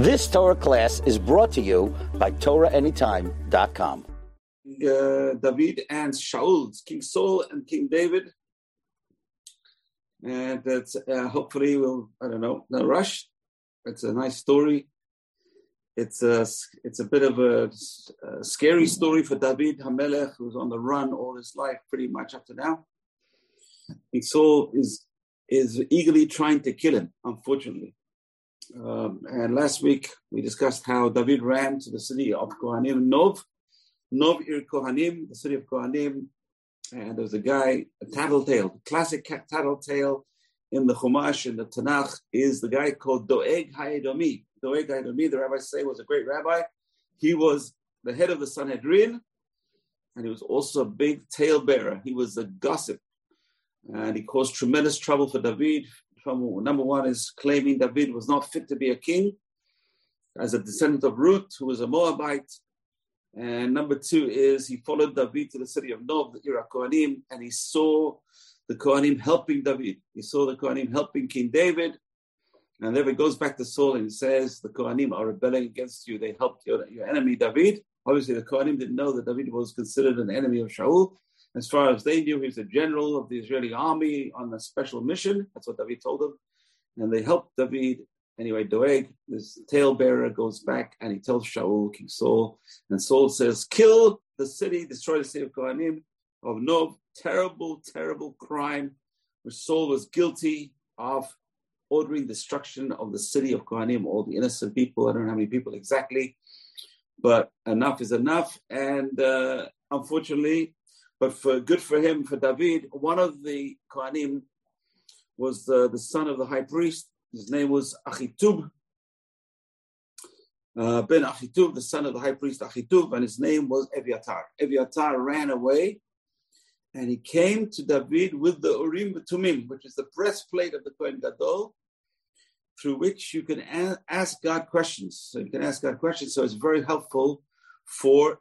This Torah class is brought to you by TorahAnytime.com. Uh, David and Shaul, King Saul and King David. And that's uh, hopefully we'll, I don't know, no rush. It's a nice story. It's a, it's a bit of a, a scary story for David Hamelech, who's on the run all his life, pretty much up to now. And Saul is, is eagerly trying to kill him, unfortunately. Um, and last week we discussed how David ran to the city of Kohanim, Nov, Nov Ir Kohanim, the city of Kohanim. And there was a guy, a tattletale, classic tattletale in the Chumash, in the Tanakh, is the guy called Doeg Hayedomi. Doeg Hayedomi, the rabbis say, was a great rabbi. He was the head of the Sanhedrin, and he was also a big talebearer. He was a gossip, and he caused tremendous trouble for David from number one is claiming David was not fit to be a king as a descendant of Ruth, who was a Moabite. And number two is he followed David to the city of Nob, the Ir HaKohanim, and he saw the Kohanim helping David. He saw the Kohanim helping King David. And then it goes back to Saul and says, The Kohanim are rebelling against you. They helped your, your enemy David. Obviously, the Kohanim didn't know that David was considered an enemy of Shaul. As far as they knew, he was a general of the Israeli army on a special mission. That's what David told them. And they helped David. Anyway, Doeg, this talebearer, goes back and he tells Shaul, King Saul, and Saul says, Kill the city, destroy the city of Kohanim, of Nob. Terrible, terrible crime, which Saul was guilty of ordering destruction of the city of Kohanim, all the innocent people. I don't know how many people exactly, but enough is enough. And uh, unfortunately, but for good for him, for David, one of the Kohanim was the, the son of the high priest. His name was Achitub. Uh, ben Achitub, the son of the high priest Achitub, and his name was Eviatar. Eviatar ran away and he came to David with the Urim Tumim, which is the breastplate of the Kohen Gadol, through which you can a- ask God questions. So you can ask God questions. So it's very helpful for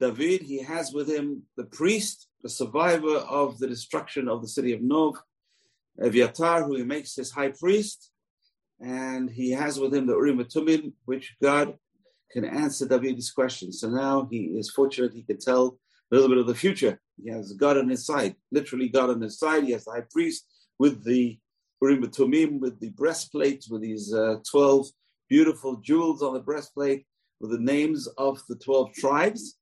David, he has with him the priest, the survivor of the destruction of the city of Nov, Eviatar, who he makes his high priest, and he has with him the Urim and Tumim, which God can answer David's questions. So now he is fortunate; he can tell a little bit of the future. He has God on his side, literally God on his side. He has the high priest with the Urim and Tumim, with the breastplate, with these uh, twelve beautiful jewels on the breastplate, with the names of the twelve tribes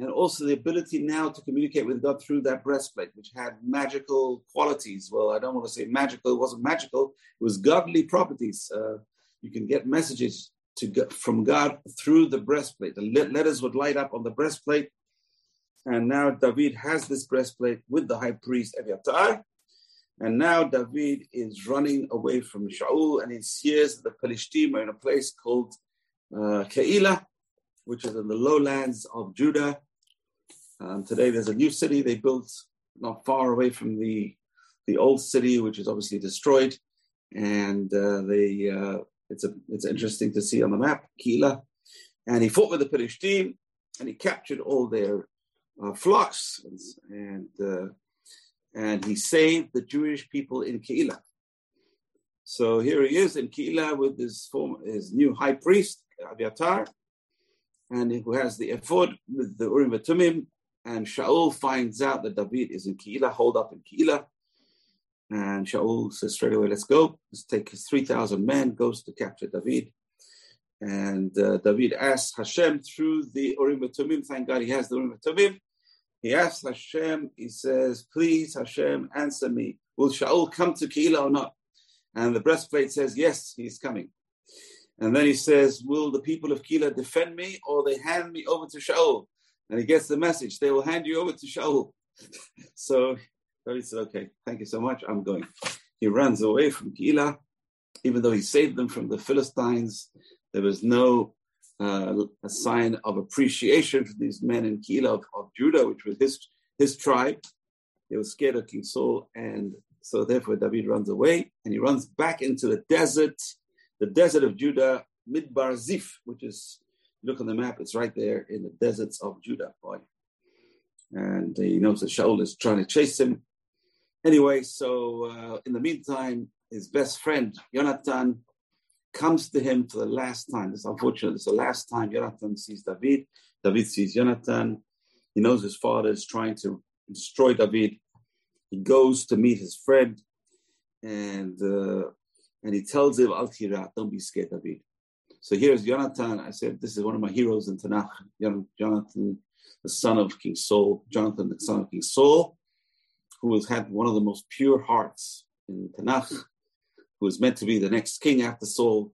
and also the ability now to communicate with God through that breastplate, which had magical qualities. Well, I don't want to say magical; it wasn't magical; it was godly properties. Uh, you can get messages to get from God through the breastplate. The letters would light up on the breastplate, and now David has this breastplate with the high priest Eviatar. And now David is running away from Shaul, and he hears the Philistine are in a place called uh, Keilah, which is in the lowlands of Judah. Um, today, there's a new city they built not far away from the the old city, which is obviously destroyed, and uh, they uh, it's a it's interesting to see on the map Keilah, and he fought with the Philistine, and he captured all their uh, flocks, and uh, and he saved the Jewish people in Keilah. So here he is in Keilah with his former, his new high priest Abiatar, and who has the ephod with the Urim and Tumim, and Shaul finds out that David is in Keilah, hold up in Keilah. And Shaul says straight away, let's go. Let's take his 3,000 men, goes to capture David. And uh, David asks Hashem through the Urim Tumim. Thank God he has the Urim Tumim. He asks Hashem, he says, please, Hashem, answer me. Will Shaul come to Keilah or not? And the breastplate says, yes, he's coming. And then he says, will the people of Keilah defend me or they hand me over to Shaul? And he gets the message, they will hand you over to Shaul. so David said, okay, thank you so much, I'm going. He runs away from Keilah, even though he saved them from the Philistines. There was no uh, a sign of appreciation for these men in Keilah of, of Judah, which was his, his tribe. They were scared of King Saul, and so therefore David runs away and he runs back into the desert, the desert of Judah, Midbar Zif, which is look on the map, it's right there in the deserts of Judah. Boy. And he knows that Shaul is trying to chase him. Anyway, so uh, in the meantime, his best friend, Jonathan, comes to him for the last time. This unfortunate. It's the last time Jonathan sees David. David sees Jonathan. He knows his father is trying to destroy David. He goes to meet his friend, and uh, and he tells him, Al don't be scared, David. So here's Jonathan. I said, this is one of my heroes in Tanakh. Jonathan, the son of King Saul. Jonathan, the son of King Saul, who has had one of the most pure hearts in Tanakh, who was meant to be the next king after Saul.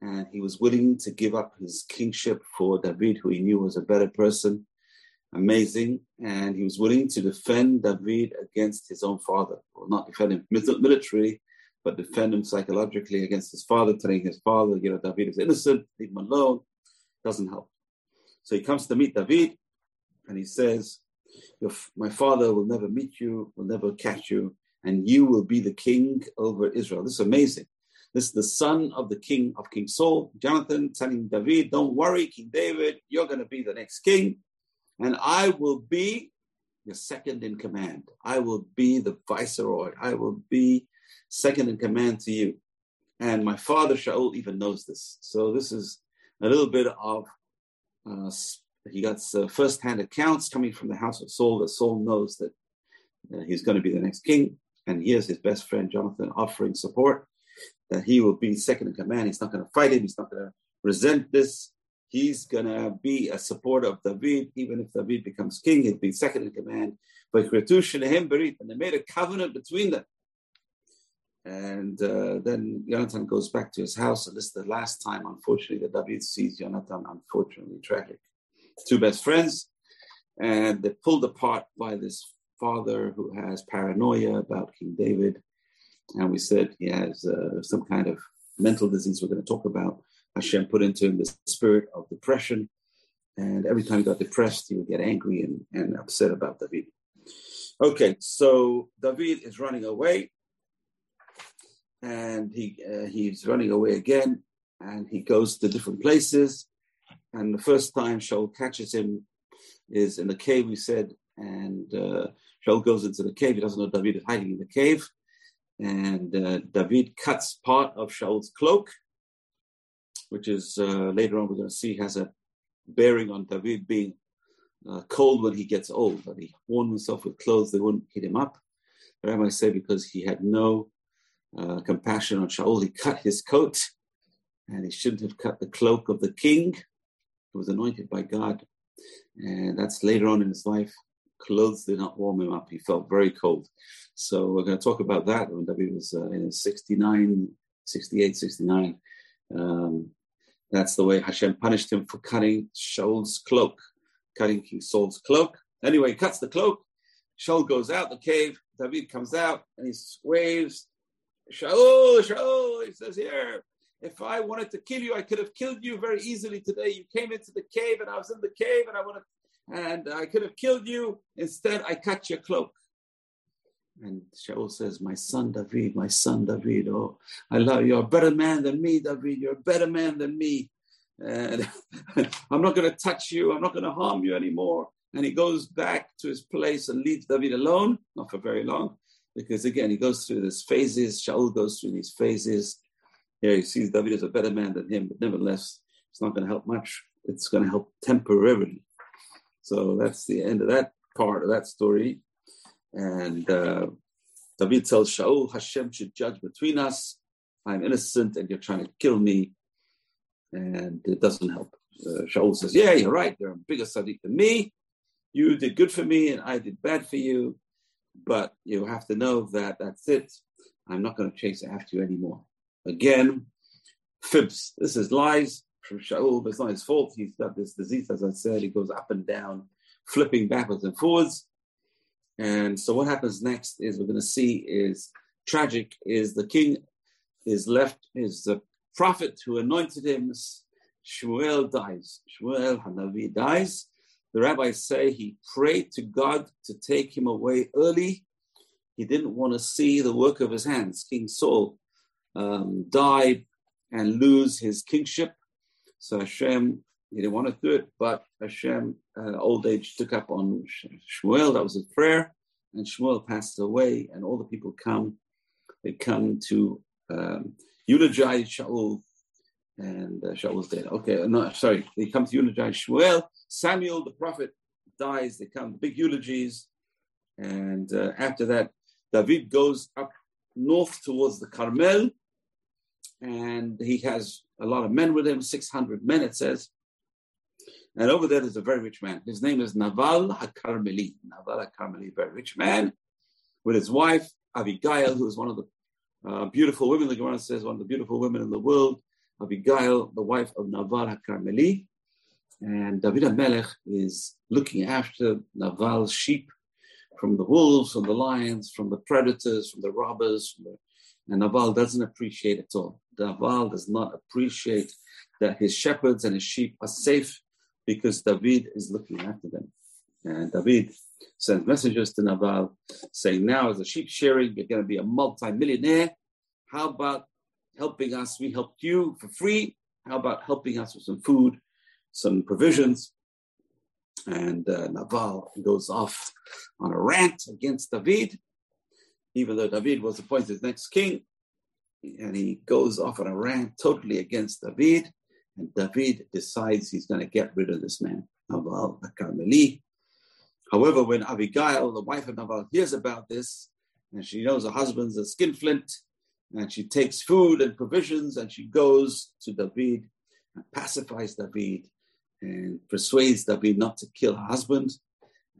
And he was willing to give up his kingship for David, who he knew was a better person. Amazing. And he was willing to defend David against his own father. Well, not defend him militarily, but defend him psychologically against his father, telling his father, you know, David is innocent, leave him alone, doesn't help. So he comes to meet David and he says, My father will never meet you, will never catch you, and you will be the king over Israel. This is amazing. This is the son of the king of King Saul, Jonathan, telling David, Don't worry, King David, you're going to be the next king, and I will be your second in command. I will be the viceroy. I will be second in command to you. And my father Shaul even knows this. So this is a little bit of uh, he got uh, first-hand accounts coming from the house of Saul that Saul knows that uh, he's going to be the next king. And here's his best friend Jonathan offering support that he will be second in command. He's not going to fight him. He's not going to resent this. He's going to be a supporter of David. Even if David becomes king, he'll be second in command. But and they made a covenant between them and uh, then Jonathan goes back to his house, and this is the last time, unfortunately, that David sees Jonathan. Unfortunately, tragic. Two best friends, and they're pulled apart by this father who has paranoia about King David. And we said he has uh, some kind of mental disease we're going to talk about. Hashem put into him the spirit of depression. And every time he got depressed, he would get angry and, and upset about David. Okay, so David is running away and he uh, he's running away again, and he goes to different places. And the first time Shaul catches him is in the cave. We said, and uh, Shaul goes into the cave. He doesn't know David is hiding in the cave, and uh, David cuts part of Shaul's cloak, which is uh, later on we're going to see has a bearing on David being uh, cold when he gets old. That he warmed himself with clothes that wouldn't heat him up. But I might say because he had no uh, compassion on Shaul. He cut his coat, and he shouldn't have cut the cloak of the king who was anointed by God. And that's later on in his life. Clothes did not warm him up. He felt very cold. So we're going to talk about that when David was uh, in 69, 68, 69. Um, that's the way Hashem punished him for cutting Shaul's cloak, cutting King Saul's cloak. Anyway, he cuts the cloak. Shaul goes out the cave. David comes out and he waves Shaul, Shaul, he says here, if I wanted to kill you, I could have killed you very easily today. You came into the cave and I was in the cave and I wanted, and I could have killed you. Instead, I cut your cloak. And Shaul says, My son David, my son David, oh, I love you. You're a better man than me, David. You're a better man than me. And I'm not going to touch you. I'm not going to harm you anymore. And he goes back to his place and leaves David alone, not for very long because again, he goes through these phases. Shaul goes through these phases. Here he sees David as a better man than him, but nevertheless, it's not going to help much. It's going to help temporarily. So that's the end of that part of that story. And uh, David tells Shaul, Hashem should judge between us. I'm innocent and you're trying to kill me. And it doesn't help. Uh, Shaul says, Yeah, you're right. You're a bigger tzaddik than me. You did good for me and I did bad for you. But you have to know that that's it. I'm not going to chase after you anymore. Again, fibs. This is lies from Shaul. It's not his fault. He's got this disease, as I said. He goes up and down, flipping backwards and forwards. And so what happens next is we're going to see is tragic is the king is left, is the prophet who anointed him, Shmuel dies. Shmuel Hanavi dies. The rabbis say he prayed to God to take him away early. He didn't want to see the work of his hands. King Saul um, died and lose his kingship. So Hashem, he didn't want to do it, but Hashem, uh, old age, took up on Shmuel. That was his prayer. And Shmuel passed away, and all the people come. They come to um, eulogize Shaul and uh, Shaul's dead. Okay, no, sorry. They come to eulogize Shmuel. Samuel, the prophet, dies. They come big eulogies, and uh, after that, David goes up north towards the Carmel, and he has a lot of men with him, 600 men, it says. And over there, there's a very rich man. His name is Naval HaKarmeli. Naval HaKarmeli, very rich man, with his wife, Abigail, who is one of the uh, beautiful women, the Gemara says, one of the beautiful women in the world. Abigail, the wife of Naval HaKarmeli. And David Melech is looking after Naval's sheep from the wolves, from the lions, from the predators, from the robbers. From the, and Naval doesn't appreciate it all. Naval does not appreciate that his shepherds and his sheep are safe because David is looking after them. And David sends messages to Naval saying, Now, as a sheep shearing, you're going to be a multi-millionaire. How about helping us? We helped you for free. How about helping us with some food, some provisions? And uh, Naval goes off on a rant against David, even though David was appointed as next king. And he goes off on a rant totally against David. And David decides he's going to get rid of this man, Naval the Carmeli. However, when Abigail, the wife of Naval, hears about this, and she knows her husband's a skinflint, and she takes food and provisions, and she goes to David and pacifies David and persuades David not to kill her husband.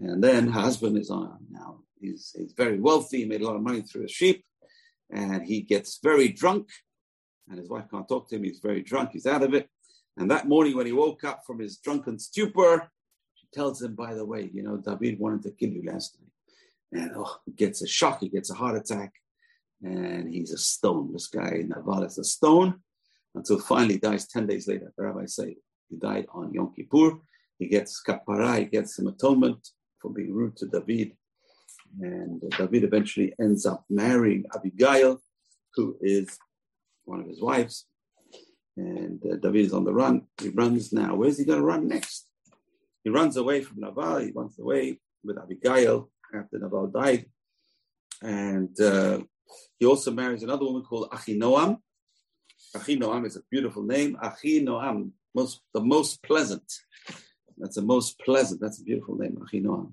And then her husband is on now. He's, he's very wealthy, he made a lot of money through his sheep, and he gets very drunk, and his wife can't talk to him. He's very drunk, he's out of it. And that morning, when he woke up from his drunken stupor, she tells him, by the way, you know, David wanted to kill you last night. And oh, he gets a shock, he gets a heart attack, and he's a stone. This guy, Naval, is a stone until finally dies 10 days later. The rabbis say he died on Yom Kippur. He gets kapara, he gets some atonement for being rude to David. And David eventually ends up marrying Abigail, who is one of his wives. And uh, David is on the run. He runs now. Where's he going to run next? He runs away from Naval. He runs away with Abigail after Naval died. And uh, he also marries another woman called Achinoam. Achinoam is a beautiful name. Achinoam most the most pleasant. That's the most pleasant. That's a beautiful name, Achinoam.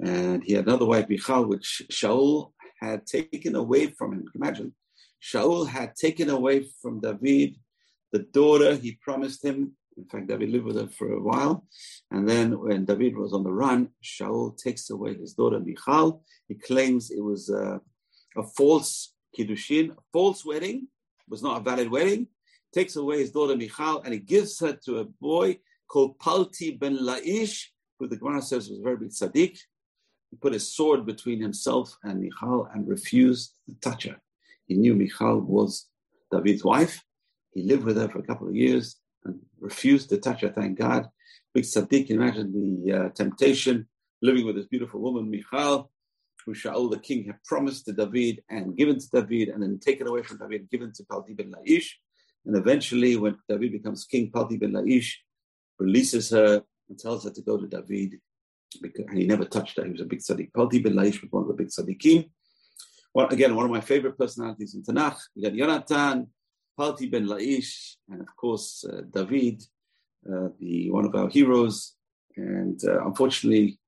And he had another wife, Michal, which Shaul had taken away from him. Imagine, Shaul had taken away from David the daughter he promised him. In fact, David lived with her for a while. And then when David was on the run, Shaul takes away his daughter Michal. He claims it was a, a false kiddushin, a false wedding. Was not a valid wedding takes away his daughter Michal and he gives her to a boy called Palti ben Laish, who the Gemara says was very big tzaddik. He put a sword between himself and Michal and refused to touch her. He knew Michal was David's wife. He lived with her for a couple of years and refused to touch her, thank God. Big tzaddik, imagine the uh, temptation, living with this beautiful woman, Michal, who Shaul the king had promised to David and given to David and then taken away from David, given to Palti ben Laish. And eventually, when David becomes king, Palti ben Laish releases her and tells her to go to David. Because, and he never touched her. He was a big tzaddik. Palti ben Laish was one of the big tzaddikim. Well, again, one of my favorite personalities in Tanakh. We got Yonatan, Palti ben Laish, and of course, uh, David, uh, the one of our heroes. And uh, unfortunately,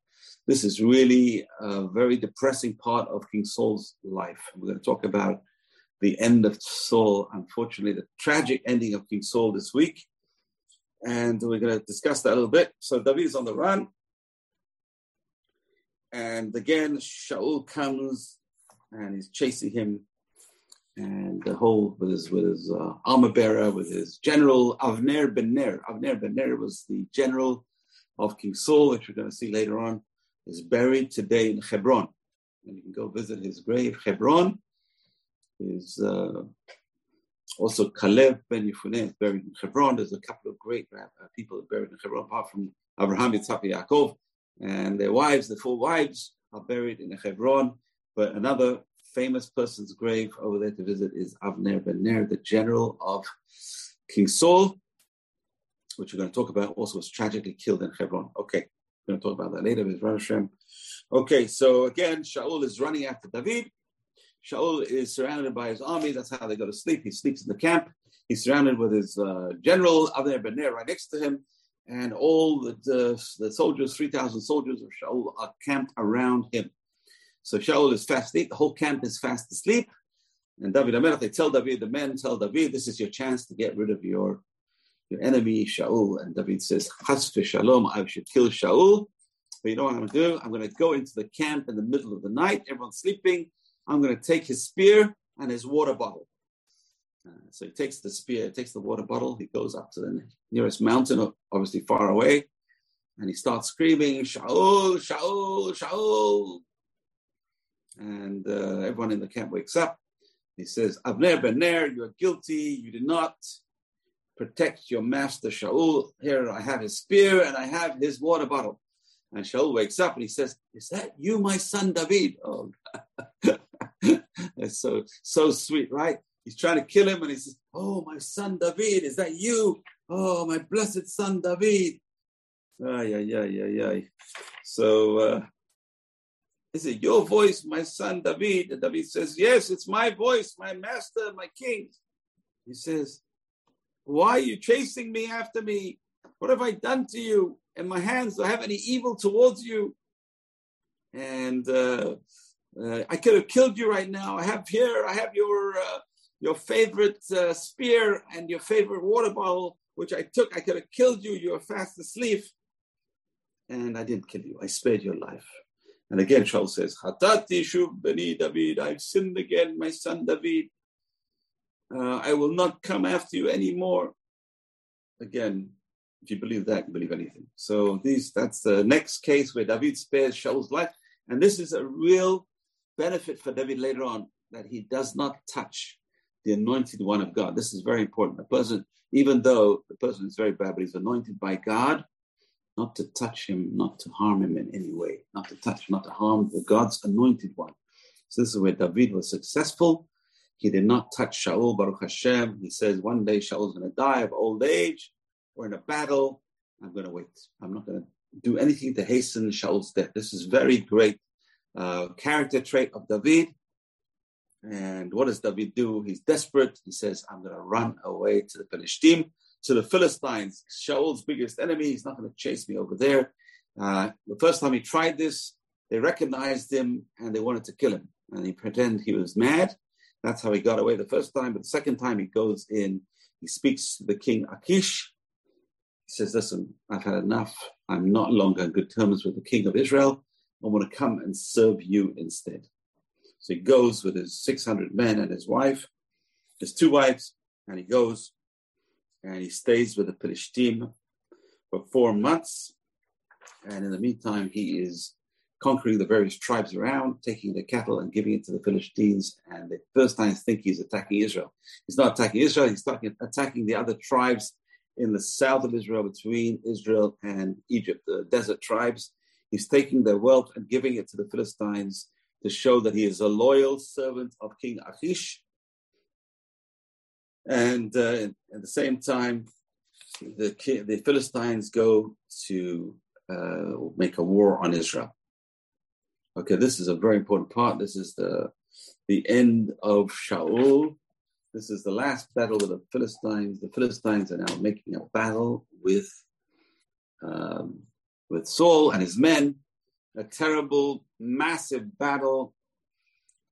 this is really a very depressing part of King Saul's life. We're going to talk about the end of Saul, unfortunately, the tragic ending of King Saul this week. And we're going to discuss that a little bit. So David is on the run. And again, Shaul comes and he's chasing him. And the whole with his with his uh, armor bearer, with his general Avner ben Ner. Avner ben Ner was the general of King Saul, which we're going to see later on, is buried today in Hebron. And you can go visit his grave, Hebron is uh, also Caleb ben Yefuneh is buried in Hebron. There's a couple of great uh, people buried in Hebron, apart from Abraham, Yitzhak, Yaakov, and their wives, the four wives, are buried in Hebron. But another famous person's grave over there to visit is Avner ben Ner, the general of King Saul, which we're going to talk about, also was tragically killed in Hebron. Okay, we're going to talk about that later with Hashem. Okay, so again, Shaul is running after David. Shaul is surrounded by his army. That's how they go to sleep. He sleeps in the camp. He's surrounded with his uh, general, Avner Ben right next to him, and all the, the, the soldiers, 3,000 soldiers of Shaul, are camped around him. So Shaul is fast asleep, the whole camp is fast asleep. And David they tell David, the men tell David, this is your chance to get rid of your, your enemy, Shaul. And David says, Chas shalom, I should kill Shaul. But you know what I'm going to do? I'm going to go into the camp in the middle of the night, everyone's sleeping. I'm going to take his spear and his water bottle. Uh, so he takes the spear, takes the water bottle, he goes up to the nearest mountain, obviously far away, and he starts screaming, Shaul, Shaul, Shaul. And uh, everyone in the camp wakes up. He says, Avner Ben Ner, you are guilty. You did not protect your master Shaul. Here I have his spear and I have his water bottle. And Shaul wakes up and he says, Is that you, my son David? Oh, it's so, so sweet, right? He's trying to kill him and he says, Oh, my son David, is that you? Oh, my blessed son David. Ah, yeah, yeah, yeah, yeah. So, uh, is it your voice, my son David? And David says, Yes, it's my voice, my master, my king. He says, Why are you chasing me after me? What have I done to you? In my hands, do I have any evil towards you? And uh, uh, I could have killed you right now. I have here, I have your uh, your favorite uh, spear and your favorite water bottle, which I took. I could have killed you. You were fast asleep. And I didn't kill you. I spared your life. And again, Shaul says, Hatati shuv beni David, I've sinned again, my son David. Uh, I will not come after you anymore. Again, if you believe that, you believe anything. So these that's the next case where David spares Shaul's life. And this is a real benefit for David later on that he does not touch the anointed one of God. This is very important. A person, even though the person is very bad, but he's anointed by God, not to touch him, not to harm him in any way, not to touch, not to harm the God's anointed one. So this is where David was successful. He did not touch Shaul, Baruch Hashem. He says one day Shaul's going to die of old age or in a battle. I'm going to wait. I'm not going to do anything to hasten Shaul's death. This is very great uh, character trait of David. And what does David do? He's desperate. He says, I'm going to run away to the Philistine to the Philistines, Shaul's biggest enemy. He's not going to chase me over there. Uh, the first time he tried this, they recognized him and they wanted to kill him. And he pretended he was mad. That's how he got away the first time. But the second time he goes in, he speaks to the king Achish. He says, Listen, I've had enough. I'm not longer on good terms with the king of Israel. I want to come and serve you instead. So he goes with his 600 men and his wife, his two wives, and he goes and he stays with the Philistine for four months. And in the meantime, he is conquering the various tribes around, taking the cattle and giving it to the Philistines. And the Philistines think he's attacking Israel. He's not attacking Israel, he's attacking the other tribes in the south of Israel, between Israel and Egypt, the desert tribes. He's taking their wealth and giving it to the Philistines to show that he is a loyal servant of King Achish and uh, at the same time, the, the Philistines go to uh, make a war on Israel. Okay, this is a very important part. This is the the end of Shaul. This is the last battle with the Philistines. The Philistines are now making a battle with um, with Saul and his men. A terrible, massive battle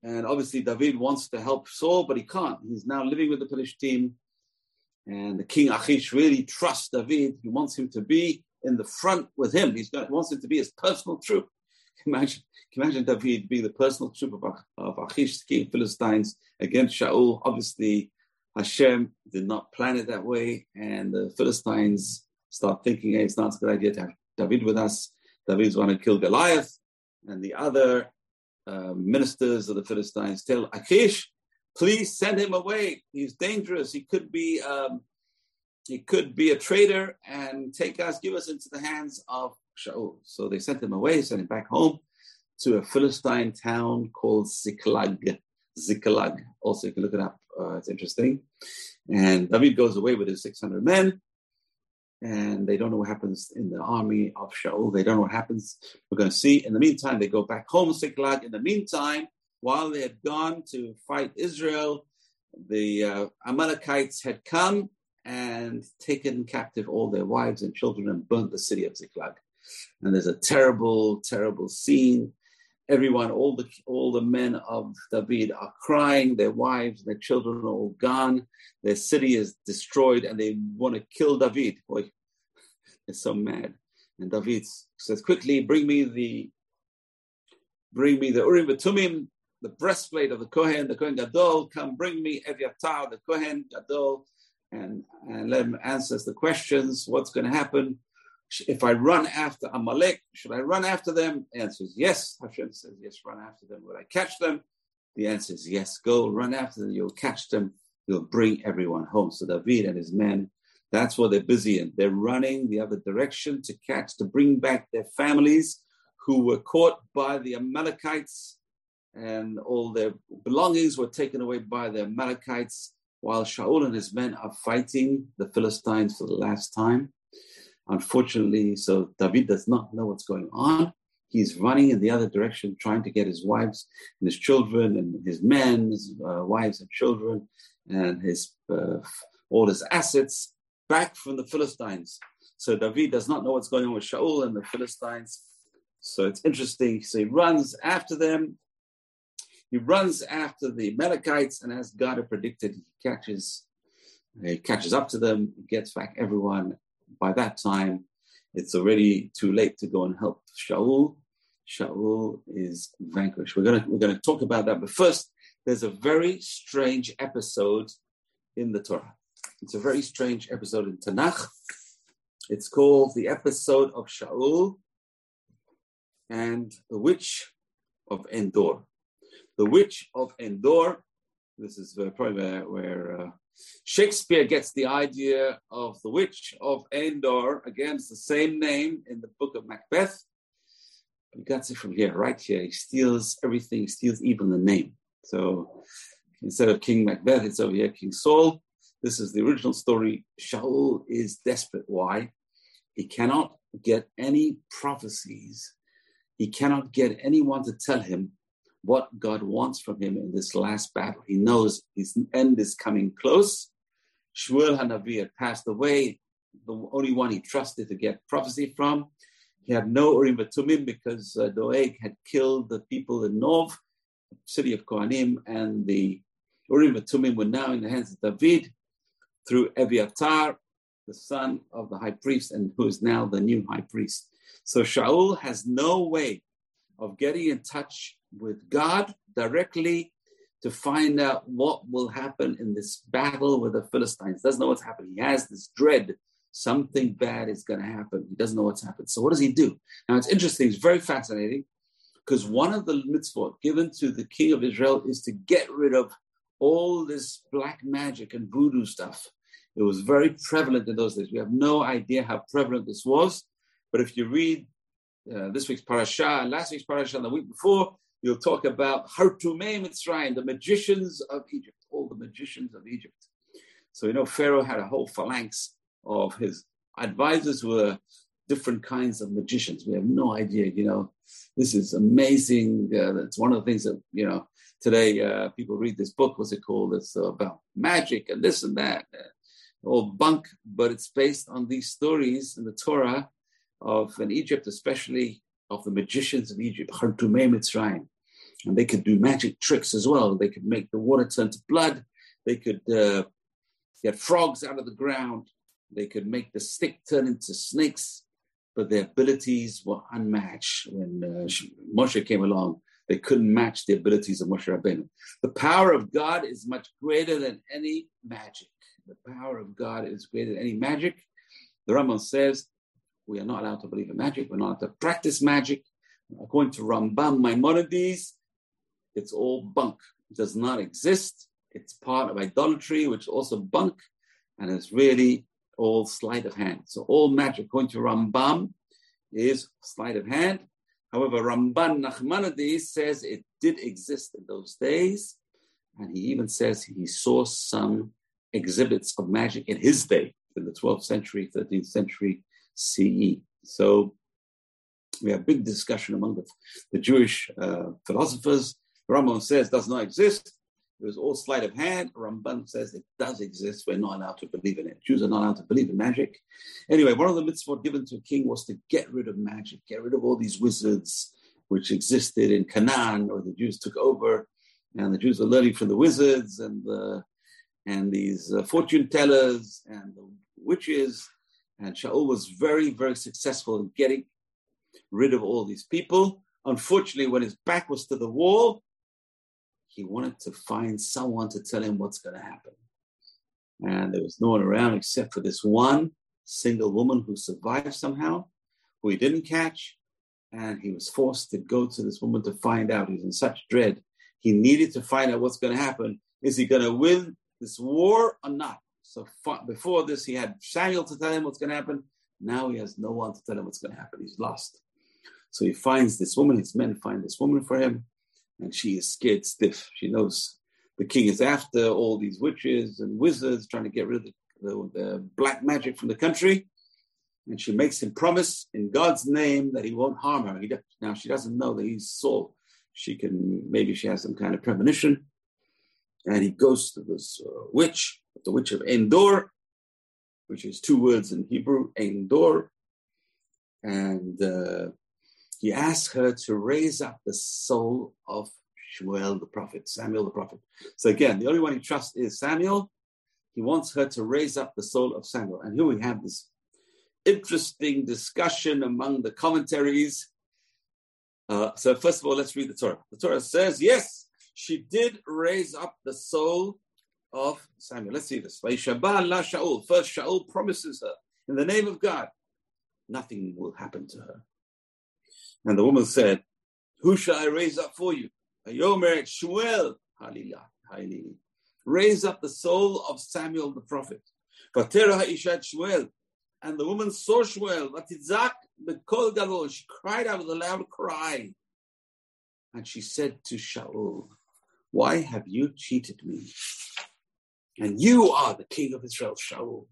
and obviously, David wants to help Saul, but he can't. He's now living with the Philistine. And the king Achish really trusts David. He wants him to be in the front with him. He's got, he wants him to be his personal troop. Imagine, imagine David being the personal troop of, of Achish, the king Philistines, against Shaul. Obviously, Hashem did not plan it that way. And the Philistines start thinking, hey, it's not a good idea to have David with us. David's going to kill Goliath. And the other uh, ministers of the Philistines tell Achish, please send him away. He's dangerous. He could be um, he could be a traitor and take us, give us into the hands of Shaul. So they sent him away, sent him back home to a Philistine town called Ziklag. Ziklag. Also, you can look it up. Uh, it's interesting. And David goes away with his 600 men and they don't know what happens in the army of Shaul. They don't know what happens. We're going to see. In the meantime, they go back home, Ziklag. In the meantime, while they had gone to fight Israel, the uh, Amalekites had come and taken captive all their wives and children and burnt the city of Ziklag. And there's a terrible, terrible scene. Everyone, all the all the men of David are crying. Their wives, their children are all gone. Their city is destroyed, and they want to kill David. Boy, they're so mad. And David says, "Quickly, bring me the bring me the Urim Tumim, the breastplate of the Kohen, the Kohen Gadol. Come, bring me Eviatar, the Kohen Gadol." and, and let him answer the questions. What's going to happen? If I run after Amalek, should I run after them? The answer is yes. Hashem says, yes, run after them. Will I catch them? The answer is yes. Go run after them. You'll catch them. You'll bring everyone home. So David and his men, that's what they're busy in. They're running the other direction to catch, to bring back their families who were caught by the Amalekites and all their belongings were taken away by the Amalekites while Shaul and his men are fighting the Philistines for the last time. Unfortunately, so David does not know what's going on. He's running in the other direction, trying to get his wives and his children and his men, his uh, wives and children, and his uh, all his assets back from the Philistines. So David does not know what's going on with Shaul and the Philistines. So it's interesting. So he runs after them he runs after the Amalekites, and as God had predicted, he catches he catches up to them, gets back everyone. By that time, it's already too late to go and help Shaul. Shaul is vanquished. We're gonna we're gonna talk about that, but first, there's a very strange episode in the Torah. It's a very strange episode in Tanakh. It's called the episode of Shaul and the witch of Endor. The Witch of Endor. This is probably where, where uh, Shakespeare gets the idea of the Witch of Endor. Again, it's the same name in the book of Macbeth. He gets it from here, right here. He steals everything, he steals even the name. So instead of King Macbeth, it's over here King Saul. This is the original story. Shaul is desperate. Why? He cannot get any prophecies. He cannot get anyone to tell him what God wants from him in this last battle. He knows his end is coming close. Shmuel Hanavi had passed away, the only one he trusted to get prophecy from. He had no Urim Tumim because uh, Doeg had killed the people in Nov, city of Kohanim, and the Urim Tumim were now in the hands of David through Eviatar, the son of the high priest, and who is now the new high priest. So Shaul has no way of getting in touch with God directly to find out what will happen in this battle with the Philistines. Doesn't know what's happening. He has this dread something bad is going to happen. He doesn't know what's happened. So what does he do? Now it's interesting. It's very fascinating because one of the mitzvot given to the king of Israel is to get rid of all this black magic and voodoo stuff. It was very prevalent in those days. We have no idea how prevalent this was, but if you read uh, this week's parasha last week's parasha and the week before, you'll talk about Hartumei Mitzrayim, the magicians of Egypt, all the magicians of Egypt. So you know, Pharaoh had a whole phalanx of his advisors were different kinds of magicians. We have no idea, you know. This is amazing. Uh, it's one of the things that you know today uh, people read this book. What's it called? It's about magic and this and that. Uh, all bunk, but it's based on these stories in the Torah of in Egypt, especially of the magicians of Egypt, Khartoumei Mitzrayim. And they could do magic tricks as well. They could make the water turn to blood. They could uh, get frogs out of the ground. They could make the stick turn into snakes. But their abilities were unmatched. When uh, Moshe came along, they couldn't match the abilities of Moshe Rabbeinu. The power of God is much greater than any magic. The power of God is greater than any magic. The Rambam says we are not allowed to believe in magic. We're not allowed to practice magic. According to Rambam Maimonides, it's all bunk. It does not exist. It's part of idolatry, which is also bunk, and it's really all sleight of hand. So all magic, according to Rambam, is sleight of hand. However, Ramban Nachmanides says it did exist in those days, and he even says he saw some exhibits of magic in his day, in the 12th century, 13th century CE. So we have big discussion among the, the Jewish uh, philosophers. Rambam says does not exist. it was all sleight of hand. Ramban says it does exist. We're not allowed to believe in it. Jews are not allowed to believe in magic. Anyway, one of the mitzvot given to a king was to get rid of magic, get rid of all these wizards which existed in Canaan, or the Jews took over, and the Jews were learning from the wizards and the and these uh, fortune tellers and the witches. And Shaul was very, very successful in getting rid of all these people. Unfortunately, when his back was to the wall, he wanted to find someone to tell him what's going to happen. And there was no one around except for this one single woman who survived somehow, who he didn't catch. And he was forced to go to this woman to find out. He was in such dread. He needed to find out what's going to happen. Is he going to win this war or not? So before this, he had Samuel to tell him what's going to happen. Now he has no one to tell him what's going to happen. He's lost. So he finds this woman. His men find this woman for him and she is scared stiff. She knows the king is after all these witches and wizards trying to get rid of the, the, the, black magic from the country. And she makes him promise in God's name that he won't harm her. He, now she doesn't know that he's Saul. She can maybe she has some kind of premonition. And he goes to this uh, witch, the witch of Endor, which is two words in Hebrew, Endor. And uh, he asks her to raise up the soul of Shmuel the prophet, Samuel the prophet. So again, the only one he trusts is Samuel. He wants her to raise up the soul of Samuel. And here we have this interesting discussion among the commentaries. Uh, so first of all, let's read the Torah. The Torah says, yes, she did raise up the soul of Samuel. Let's see this. First, Shaul promises her, in the name of God, nothing will happen to her. And the woman said, Who shall I raise up for you? Yomer Shmuel, raise up the soul of Samuel the prophet. And the woman saw Shmuel. She cried out with a loud cry. And she said to Shaul, Why have you cheated me? And you are the king of Israel, Shaul.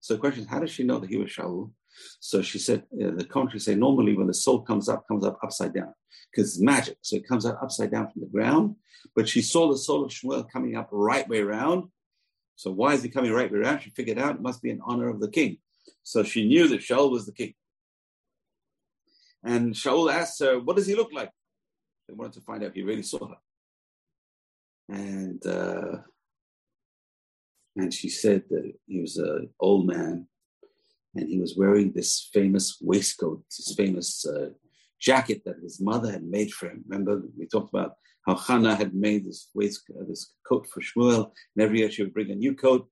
So the question is, how does she know that he was Shaul? So she said, uh, the commentary say normally when the soul comes up, comes up upside down because it's magic. So it comes out upside down from the ground. But she saw the soul of Shmuel coming up right way around. So why is he coming right way around? She figured out it must be in honor of the king. So she knew that Shaul was the king. And Shaul asked her, what does he look like? They wanted to find out if he really saw her. And uh, and she said that he was an old man and he was wearing this famous waistcoat, this famous uh, jacket that his mother had made for him. Remember, we talked about how Hannah had made this waistcoat, uh, this coat for Shmuel, and every year she would bring a new coat,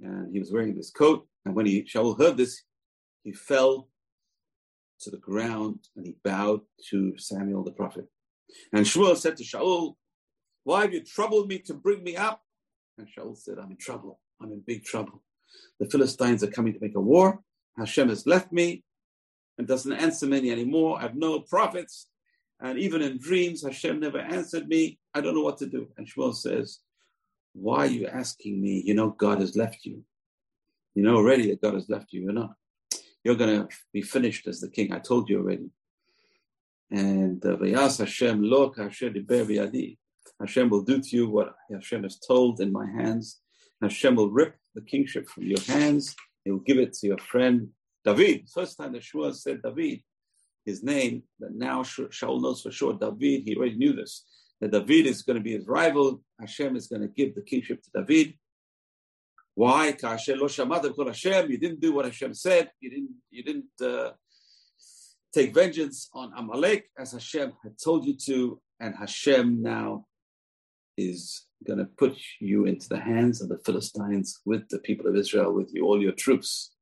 and he was wearing this coat. And when he Shaul heard this, he fell to the ground and he bowed to Samuel the prophet. And Shmuel said to Shaul, "Why have you troubled me to bring me up?" And Shaul said, "I'm in trouble. I'm in big trouble. The Philistines are coming to make a war." Hashem has left me and doesn't answer me anymore. I have no prophets. And even in dreams, Hashem never answered me. I don't know what to do. And Shmuel says, Why are you asking me? You know, God has left you. You know already that God has left you. You're not. You're going to be finished as the king. I told you already. And uh, Hashem lo Hashem will do to you what Hashem has told in my hands. Hashem will rip the kingship from your hands he will give it to your friend David. First time Shmuel said David, his name, that now Shaul knows for sure David, he already knew this, that David is going to be his rival. Hashem is going to give the kingship to David. Why? Hashem, you didn't do what Hashem said. You didn't, you didn't uh, take vengeance on Amalek as Hashem had told you to. And Hashem now is going to put you into the hands of the Philistines with the people of Israel, with you, all your troops.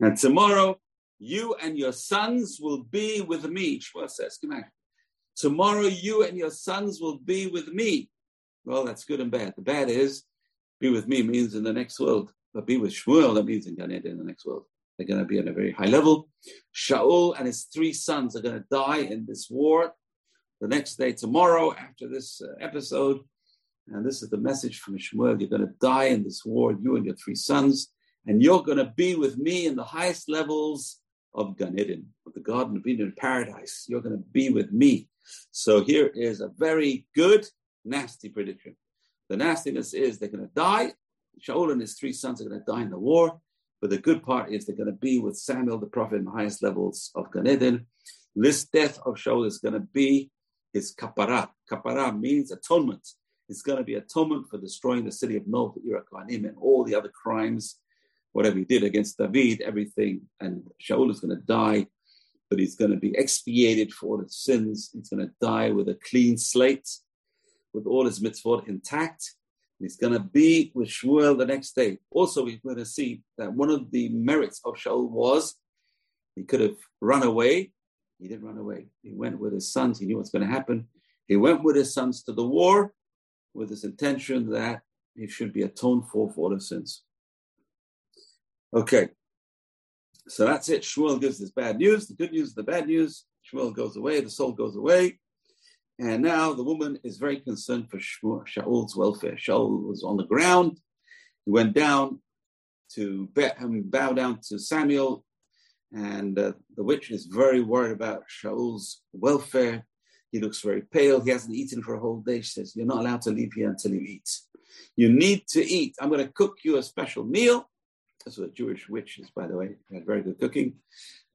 And tomorrow, you and your sons will be with me. Shmuel says, Come on. Tomorrow, you and your sons will be with me. Well, that's good and bad. The bad is, be with me means in the next world. But be with Shmuel, that means in Gan Eden, in the next world. They're going to be on a very high level. Shaul and his three sons are going to die in this war. The next day, tomorrow, after this uh, episode, and this is the message from Shmuel. You're going to die in this war, you and your three sons, and you're going to be with me in the highest levels of Gan Eden, of the Garden of Eden paradise. You're going to be with me. So here is a very good, nasty prediction. The nastiness is they're going to die. Shaul and his three sons are going to die in the war. But the good part is they're going to be with Samuel the prophet in the highest levels of Gan Eden. This death of Shaul is going to be his kapara. Kapara means atonement. It's going to be atonement for destroying the city of Nob, Ir HaKohanim, and all the other crimes, whatever he did against David, everything. And Shaul is going to die, but he's going to be expiated for all his sins. He's going to die with a clean slate, with all his mitzvot intact. He's going to be with Shmuel the next day. Also, we're going to see that one of the merits of Shaul was he could have run away. He didn't run away. He went with his sons. He knew what's going to happen. He went with his sons to the war with this intention that he should be atoned for for all his sins. Okay, so that's it. Shmuel gives this bad news. The good news, the bad news. Shmuel goes away. The soul goes away. And now the woman is very concerned for Shaul's welfare. Shaul was on the ground. He went down to bow down to Samuel. And uh, the witch is very worried about Shaul's welfare. He looks very pale. He hasn't eaten for a whole day. She says, You're not allowed to leave here until you eat. You need to eat. I'm going to cook you a special meal. That's what Jewish witch is, by the way. Had very good cooking.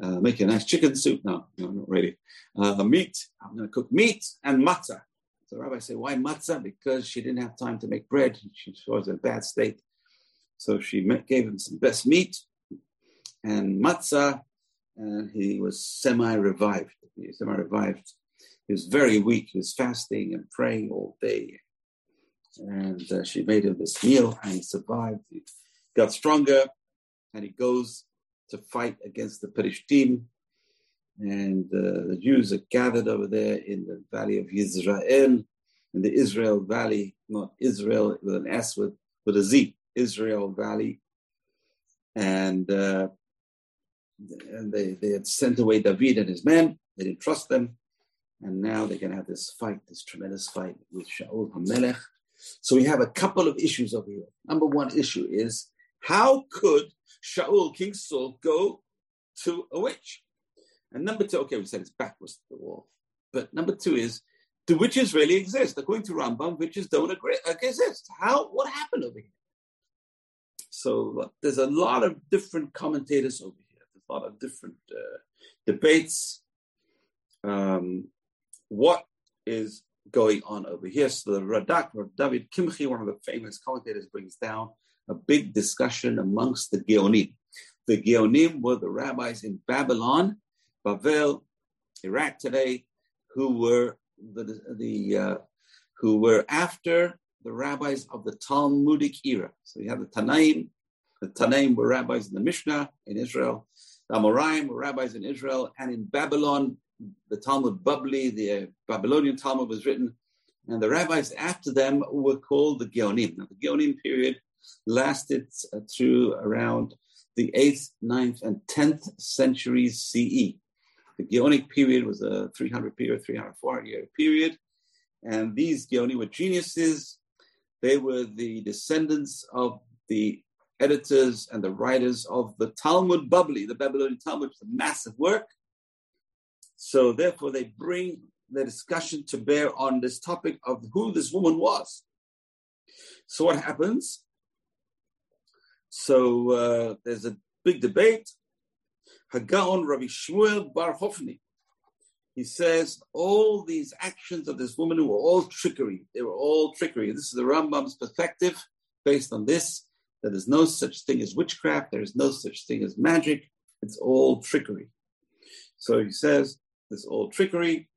Uh, make a nice chicken soup. No, no, not really. Uh, meat. I'm going to cook meat and matzah. So Rabbi said, Why matzah? Because she didn't have time to make bread. She was in a bad state. So she gave him some best meat and matzah, and he was semi revived. Semi revived he was very weak. He was fasting and praying all day. And uh, she made him this meal and he survived. He got stronger and he goes to fight against the Plishtim. And uh, the Jews are gathered over there in the valley of Israel, in the Israel Valley, not Israel with an S, with, with a Z, Israel Valley. And, uh, and they, they had sent away David and his men. They didn't trust them. And now they're going to have this fight, this tremendous fight with Shaul HaMelech. So we have a couple of issues over here. Number one issue is how could Shaul, King Saul, go to a witch? And number two, okay, we said it's backwards to the wall. But number two is, do witches really exist? According to Rambam, witches don't agree, exist. How? What happened over here? So there's a lot of different commentators over here. There's a lot of different uh, debates. Um, what is going on over here. So the Radak, David Kimchi, one of the famous commentators, brings down a big discussion amongst the Geonim. The Geonim were the rabbis in Babylon, Babel, Iraq today, who were the, the uh, who were after the rabbis of the Talmudic era. So you have the Tanaim. The Tanaim were rabbis in the Mishnah in Israel. The Amoraim were rabbis in Israel, and in Babylon, the Talmud Babli, the Babylonian Talmud was written, and the rabbis after them were called the Geonim. Now, the Geonim period lasted uh, through around the 8th, 9th, and 10th centuries CE. The Geonic period was a 300 period, 300, 400 year period. And these Geonim were geniuses. They were the descendants of the editors and the writers of the Talmud Babli, the Babylonian Talmud, which is a massive work. So therefore, they bring the discussion to bear on this topic of who this woman was. So what happens? So uh, there's a big debate. Hagaon Rabbi Shmuel Bar Hofni. He says all these actions of this woman were all trickery. They were all trickery. This is the Rambam's perspective based on this. That there's no such thing as witchcraft. There is no such thing as magic. It's all trickery. So he says this old trickery.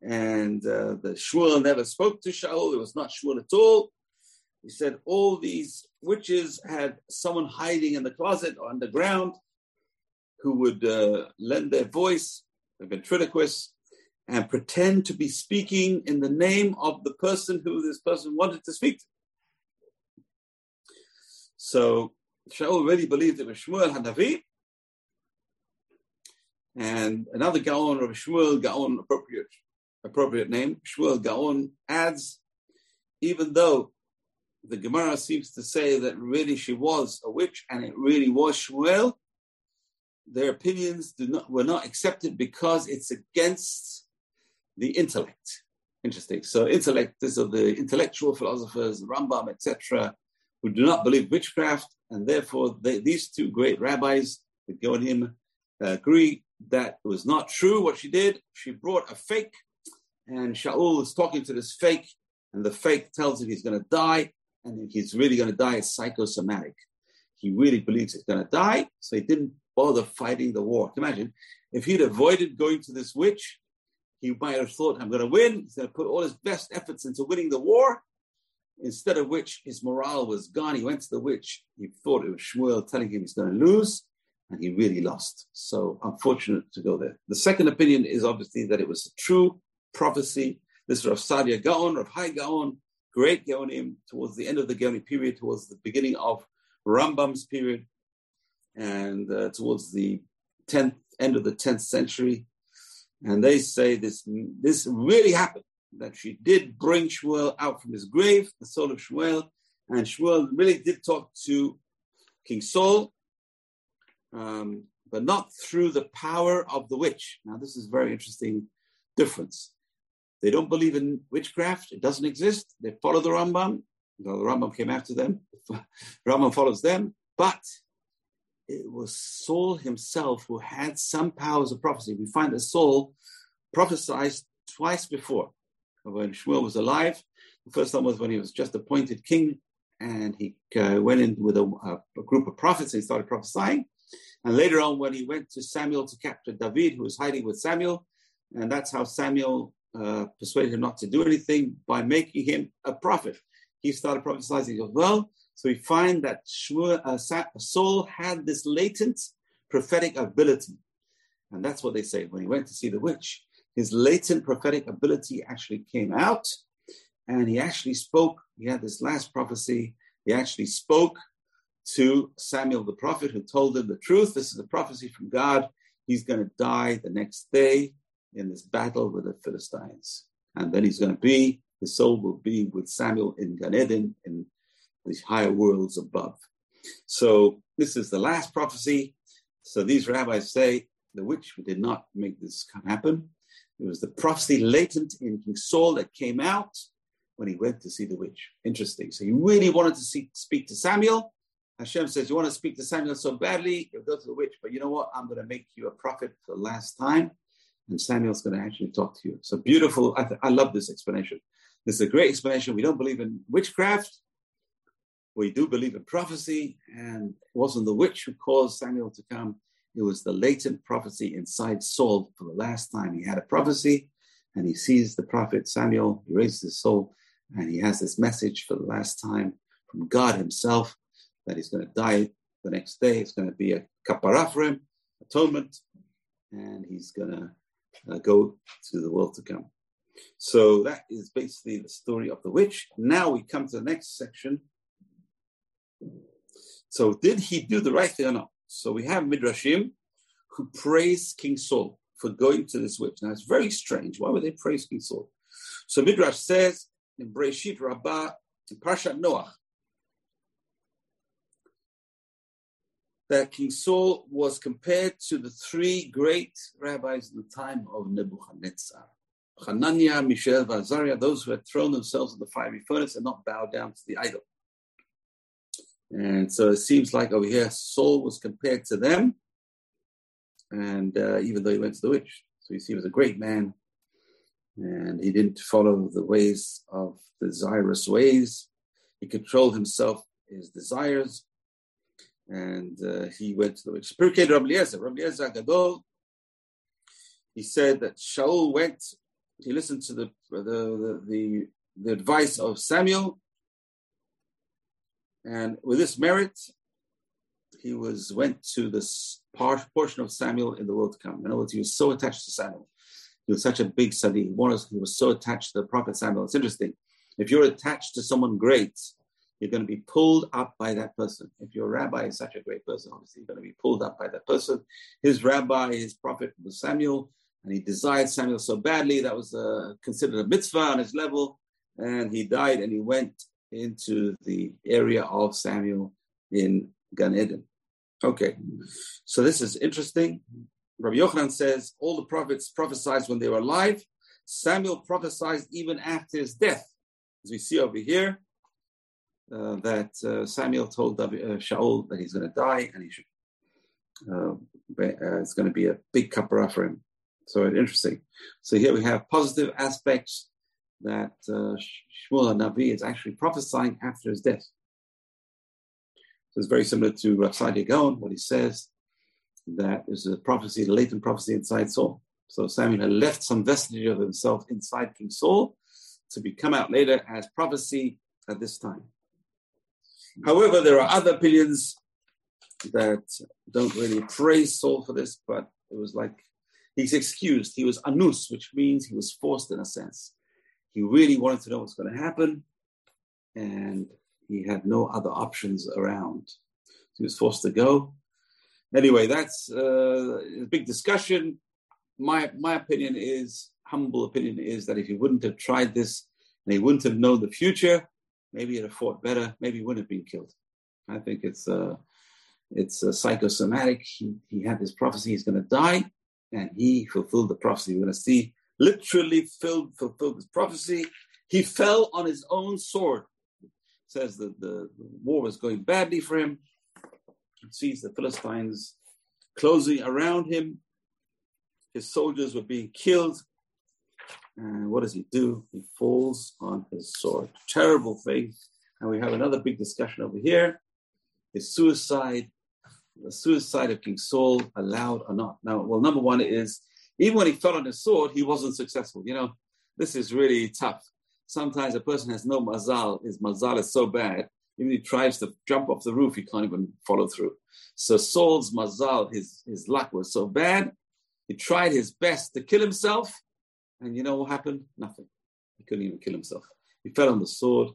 And uh, the Shmuel never spoke to Shaul. It was not Shmuel at all. He said all these witches had someone hiding in the closet or underground who would uh, lend their voice, the ventriloquist, and pretend to be speaking in the name of the person who this person wanted to speak to. So Shaul really believed it was Shmuel Hanavi, and another Gaon, Rabbi Shmuel Gaon, appropriate, appropriate name, Shmuel Gaon adds, even though the Gemara seems to say that really she was a witch and it really was Shmuel, their opinions not, were not accepted because it's against the intellect. Interesting. So intellect, these are the intellectual philosophers, Rambam, etc., who do not believe witchcraft, and therefore they, these two great rabbis, the Geonim, uh, agree that was not true what she did. She brought a fake, and Shaul is talking to this fake, and the fake tells him he's going to die, and he's really going to die as psychosomatic. He really believes he's going to die, so he didn't bother fighting the war. Imagine if he'd avoided going to this witch, he might have thought, I'm going to win. He's going to put all his best efforts into winning the war. Instead of which, his morale was gone. He went to the witch. He thought it was Shmuel telling him he's going to lose and he really lost. So unfortunate to go there. The second opinion is obviously that it was a true prophecy. This Rav Saadia Gaon, Rav Hai Gaon, great Gaonim towards the end of the Gaonim period, towards the beginning of Rambam's period, and uh, towards the 10th end of the 10th century. And they say this, this really happened, that she did bring Shmuel out from his grave, the soul of Shmuel, and Shmuel really did talk to King Saul, um, but not through the power of the witch. Now, this is very interesting difference. They don't believe in witchcraft; it doesn't exist. They follow the Rambam. Well, the Rambam came after them. Rambam follows them, but it was Saul himself who had some powers of prophecy. We find that Saul prophesied twice before. When Shmuel was alive, the first time was when he was just appointed king, and he uh, went in with a, a, group of prophets and he started prophesying. And later on, when he went to Samuel to capture David, who was hiding with Samuel, and that's how Samuel uh, persuaded him not to do anything by making him a prophet. He started prophesying. He goes, Well, so we find that uh, Saul had this latent prophetic ability. And that's what they say. When he went to see the witch, his latent prophetic ability actually came out and he actually spoke. He had this last prophecy. He actually spoke to Samuel the prophet, who told him the truth. This is a prophecy from God. He's going to die the next day in this battle with the Philistines. And then he's going to be, his soul will be with Samuel in Gan Eden, in these higher worlds above. So this is the last prophecy. So these rabbis say the witch did not make this happen. It was the prophecy latent in King Saul that came out when he went to see the witch. Interesting. So he really wanted to see, speak to Samuel, Hashem says, You want to speak to Samuel so badly, you'll go to the witch, but you know what? I'm going to make you a prophet for the last time, and Samuel's going to actually talk to you. So beautiful. I, th- I love this explanation. This is a great explanation. We don't believe in witchcraft. We do believe in prophecy, and it wasn't the witch who caused Samuel to come. It was the latent prophecy inside Saul for the last time. He had a prophecy, and he sees the prophet Samuel. He raises his soul, and he has this message for the last time from God Himself that he's going to die the next day. It's going to be a kapara for him, atonement, and he's going to uh, go to the world to come. So that is basically the story of the witch. Now we come to the next section. So did he do the right thing or not? So we have Midrashim who praise King Saul for going to this witch. Now it's very strange. Why would they praise King Saul? So Midrash says in Breshit Rabbah, in Parshat Noach, that King Saul was compared to the three great rabbis in the time of Nebuchadnezzar. Hananiah, Mishael, and Azariah, those who had thrown themselves in the fiery furnace and not bowed down to the idol. And so it seems like over here, Saul was compared to them, and uh, even though he went to the witch. So you see, he was a great man, and he didn't follow the ways of desirous ways. He controlled himself, his desires, and uh, he went to the witch. Pirkei Rabbi Eliezer, Rabbi Eliezer Gadol, he said that Shaul went, he listened to the, the, the, the, the advice of Samuel, and with this merit, he was went to this part, portion of Samuel in the world to come. In other words, he was so attached to Samuel. He was such a big study. He was so attached to the prophet Samuel. It's interesting. If you're attached to someone great, you're going to be pulled up by that person. If your rabbi is such a great person, obviously you're going to be pulled up by that person. His rabbi, his prophet was Samuel, and he desired Samuel so badly that was uh, considered a mitzvah on his level, and he died and he went into the area of Samuel in Gan Eden. Okay, so this is interesting. Rabbi Yochanan says all the prophets prophesied when they were alive, Samuel prophesied even after his death. As we see over here, uh, that uh, Samuel told David, uh, Shaul that he's going to die and he should, uh, uh, it's going to be a big kapara for him. So interesting. So here we have positive aspects that uh, Shmuel Navi is actually prophesying after his death. So it's very similar to Rav Saadia Gaon, what he says that is a prophecy, a latent prophecy inside Saul. So Samuel had left some vestige of himself inside King Saul to be come out later as prophecy at this time. However, there are other opinions that don't really praise Saul for this, but it was like he's excused. He was anus, which means he was forced in a sense. He really wanted to know what's going to happen, and he had no other options around. He was forced to go. Anyway, that's uh, a big discussion. My my opinion is humble opinion is that if he wouldn't have tried this and he wouldn't have known the future, maybe he'd have fought better. Maybe he wouldn't have been killed. I think it's uh, it's uh, psychosomatic. He, he had this prophecy he's going to die, and he fulfilled the prophecy. We're going to see literally filled, fulfilled this prophecy. He fell on his own sword. It says that the, the war was going badly for him. He sees the Philistines closing around him. His soldiers were being killed. And what does he do? He falls on his sword. Terrible thing. And we have another big discussion over here. Is suicide, the suicide of King Saul allowed or not? Now, well, number one is even when he fell on his sword, he wasn't successful. You know, this is really tough. Sometimes a person has no mazal. His mazal is so bad. Even he tries to jump off the roof, he can't even follow through. So Saul's mazal, his, his luck was so bad. He tried his best to kill himself and you know what happened? Nothing. He couldn't even kill himself. He fell on the sword.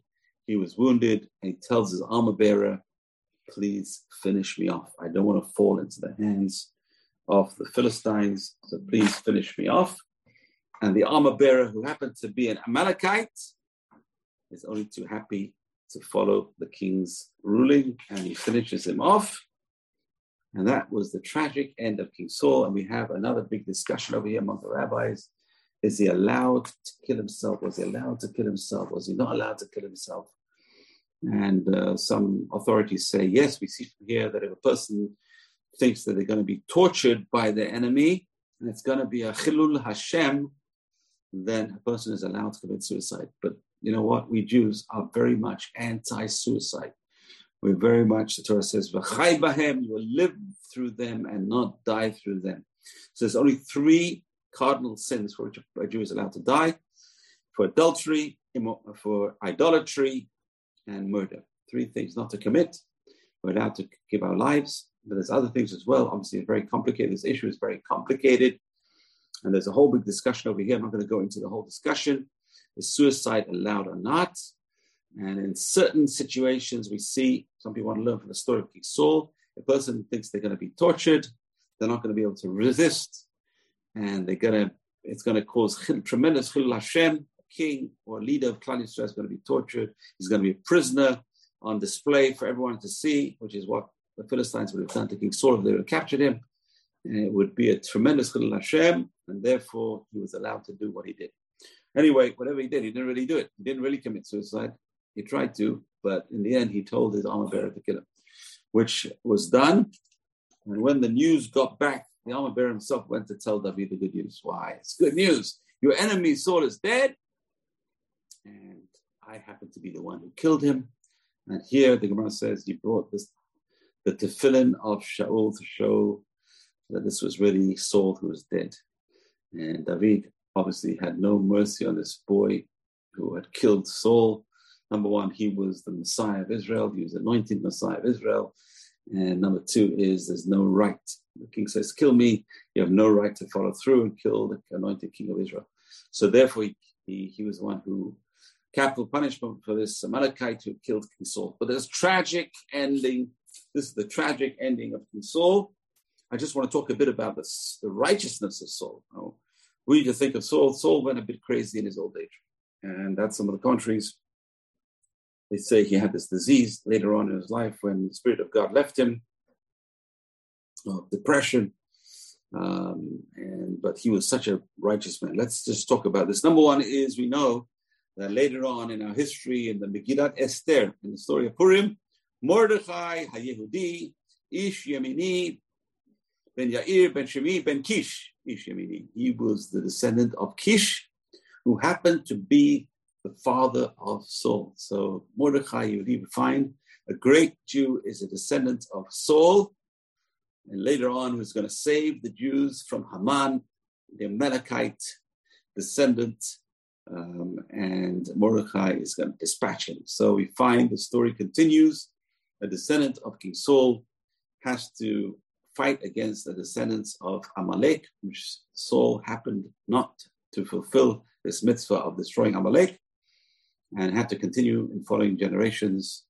He was wounded. And he tells his armor bearer, Please finish me off. I don't want to fall into the hands of the Philistines. So please finish me off. And the armor bearer, who happened to be an Amalekite, is only too happy to follow the king's ruling. And he finishes him off. And that was the tragic end of King Saul. And we have another big discussion over here among the rabbis is he allowed to kill himself? Was he allowed to kill himself? Was he not allowed to kill himself? And uh, some authorities say, yes, we see here that if a person thinks that they're going to be tortured by the enemy, and it's going to be a chilul Hashem, then a person is allowed to commit suicide. But you know what? We Jews are very much anti-suicide. We're very much, the Torah says, bahem, you will live through them and not die through them. So there's only three cardinal sins for which a Jew is allowed to die for adultery, for idolatry, and murder. Three things not to commit. We're allowed to give our lives, but there's other things as well. Obviously, it's very complicated. This issue is very complicated. And there's a whole big discussion over here. I'm not going to go into the whole discussion. Is suicide allowed or not? And in certain situations, we see some people want to learn from the story of King Saul. A person thinks they're going to be tortured, they're not going to be able to resist, and they're gonna it's gonna cause tremendous chilul Hashem. King or leader of Klal Yisrael is to be tortured. He's to be a prisoner on display for everyone to see, which is what the Philistines would have done to King Saul if they would have captured him. And it would be a tremendous chilul Hashem, and therefore he was allowed to do what he did. Anyway, whatever he did, he didn't really do it. He didn't really commit suicide. He tried to, but in the end, he told his armor bearer to kill him, which was done. And when the news got back the bearer himself went to tell David the good news. Why? It's good news. Your enemy Saul is dead, and I happen to be the one who killed him. And here the Gemara says you brought this the tefillin of Shaul to show that this was really Saul who was dead. And David obviously had no mercy on this boy who had killed Saul. Number one, he was the Messiah of Israel. He was anointed Messiah of Israel. And number two is there's no right. The king says, Kill me. You have no right to follow through and kill the anointed king of Israel. So therefore, he, he, he was the one who capital punishment for this Amalekite who killed King Saul. But there's tragic ending. This is the tragic ending of King Saul. I just want to talk a bit about this, the righteousness of Saul. Oh, we to think of Saul. Saul went a bit crazy in his old age. And that's some of the countries they say he had this disease later on in his life when the Spirit of God left him, of depression. Um, and but he was such a righteous man. Let's just talk about this. Number one is we know that later on in our history, in the Megillat Esther, in the story of Purim, Mordechai HaYehudi, Ish Yemini, Ben Yair, Ben Shemi, Ben Kish, Ish Yemini. He was the descendant of Kish, who happened to be the father of Saul. So Mordechai, you find a great Jew is a descendant of Saul, and later on who's going to save the Jews from Haman, the Amalekite descendant, um, and Mordechai is going to dispatch him. So we find the story continues. A descendant of King Saul has to fight against the descendants of Amalek, which Saul happened not to fulfill this mitzvah of destroying Amalek, and had to continue in following generations